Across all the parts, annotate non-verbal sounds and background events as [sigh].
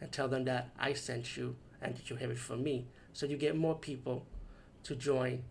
and tell them that I sent you and that you have it from me. So you get more people to join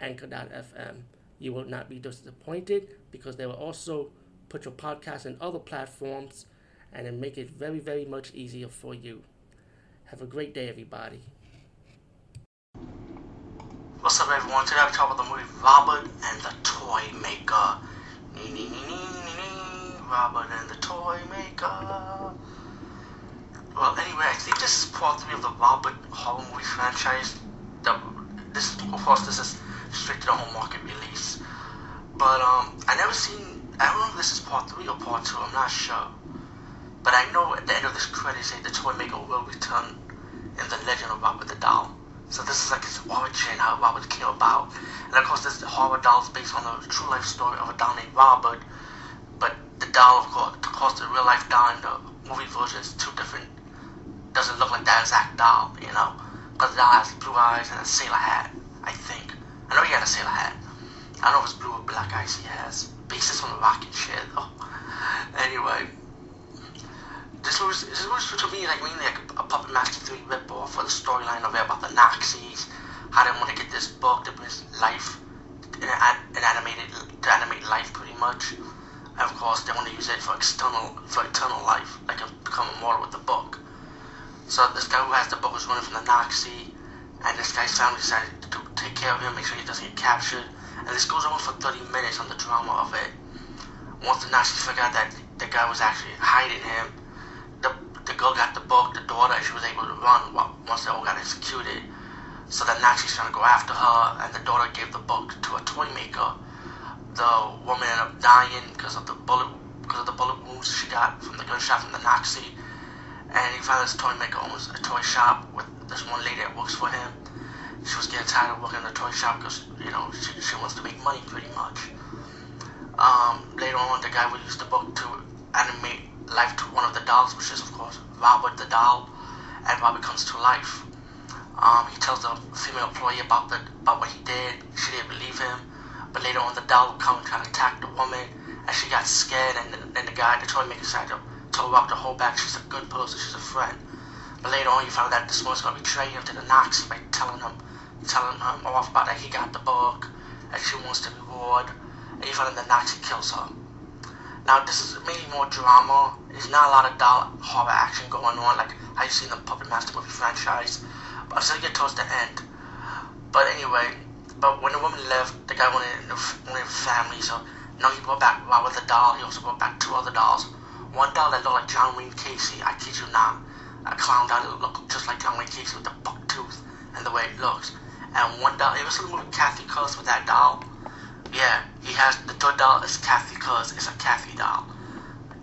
Anchor.fm. You will not be disappointed because they will also put your podcast in other platforms and then make it very, very much easier for you. Have a great day, everybody. What's up, everyone? Today I'm talking about the movie Robert and the Toy Maker. Robert and the Toy Maker. Well, anyway, I think this is part three of the Robert horror movie franchise. The, this, of course, this is straight to the home market release. But um, I never seen. I don't know if this is part three or part two. I'm not sure. But I know at the end of this credit, say the toy maker will return in the Legend of Robert the Doll. So this is like his origin, how Robert came about. And of course, this horror doll is based on the true life story of a doll named Robert. But the doll, of course, of course, the real life doll and the movie version is two different. Doesn't look like that exact doll, you know, because the doll has blue eyes and a sailor hat. I think. I know he had a sailor hat. I don't know if it's blue or black eyes he has. Basis on the rocket shit, though. [laughs] Anyway, this was this was to me like mainly like a Puppet Master 3 ripoff for the storyline of it about the Nazis, how they want to get this book to bring life, an, an animated, to animate life pretty much. And of course, they want to use it for external, for eternal life, like become immortal with the book. So this guy who has the book was running from the Nazi, and this guy's family decided to take care of him, make sure he doesn't get captured. And this goes on for 30 minutes on the drama of it. Once the Nazis figured out that the guy was actually hiding him, the, the girl got the book, the daughter, and she was able to run once they all got executed. So the Nazis trying to go after her, and the daughter gave the book to a toy maker. The woman ended up dying because of the bullet because of the bullet wounds she got from the gunshot from the Nazi. And he found this toy maker owns a toy shop with this one lady that works for him. She was getting tired of working in the toy shop because you know she, she wants to make money pretty much. Um, later on, the guy would use the book to animate life to one of the dolls, which is of course Robert the doll, and Robert comes to life. Um, he tells the female employee about the about what he did. She didn't believe him, but later on the doll would come and try to attack the woman, and she got scared. And then the guy, the toy maker, to tell Robert to hold back. She's a good person. She's a friend. But later on, you found out that this woman's gonna betray him to the Nazi by telling him, telling him off about that he got the book, and she wants the reward. And you find out the Nazi kills her. Now this is mainly more drama. There's not a lot of doll horror action going on like how you see in the Puppet Master movie franchise. But until you get towards the end. But anyway, but when the woman left, the guy wanted wanted family, so now he brought back Robert the doll. He also brought back two other dolls. One doll that looked like John Wayne Gacy. I kid you not. A clown doll that looked just like John Wayne Gacy with the buck tooth and the way it looks. And one doll. It was a movie Cathy's Curse with that doll. Yeah, he has the third doll is Kathy cause it's a Kathy doll.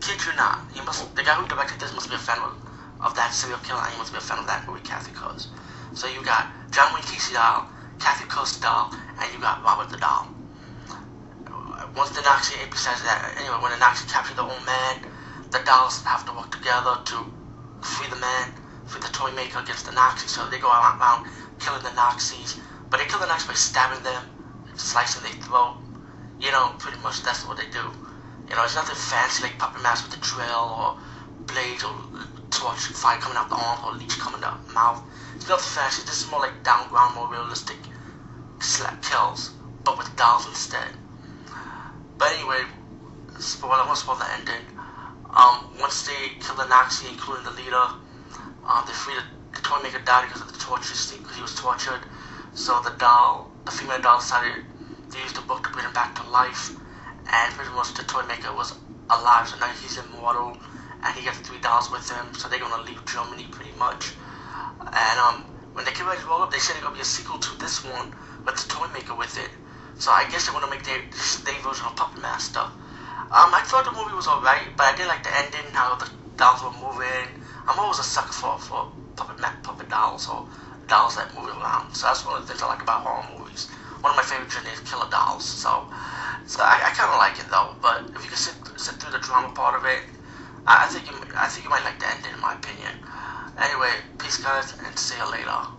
Kid you not, he must the guy who directed this must be a fan of, of that serial killer and he must be a fan of that movie Cathy's Curse. So you got John Wayne Gacy doll, Cathy's Curse doll, and you got Robert the doll. Once the Nazi says that uh, anyway, when the Nazi capture the old man, the dolls have to work together to free the man, free the toy maker against the Nazis. So they go around killing the Nazis, but they kill the Nazis by stabbing them slicing their throat. You know, pretty much that's what they do. You know, it's nothing fancy like Puppet Master with a drill or blades or torch fire coming out the arm or leech coming out the mouth. It's nothing fancy. This is more like down ground, more realistic slap kills, but with dolls instead. But anyway, spoiler, I won't spoil the ending. Um, once they kill the Nazi, including the leader, um, they free the, toy maker died because of the torture, because he was tortured. So the doll, the female doll decided to use the book to bring him back to life. And pretty much the toy maker was alive, so now he's immortal. And he gets three dolls with him, so they're gonna leave Germany pretty much. And um, when they came ready to roll up, they said it's gonna be a sequel to this one with the toy maker with it. So I guess they're gonna make their, their version of Puppet Master. Um, I thought the movie was alright, but I did like the ending, how the dolls were moving. I'm always a sucker for, for puppet puppet dolls or dolls that move around. So that's one of the things I like about horror movies. One of my favorite genres is killer dolls. So, so I, I kind of like it though. But if you can sit sit through the drama part of it, I, I think you I think you might like the ending, in my opinion. Anyway, peace guys, and see you later.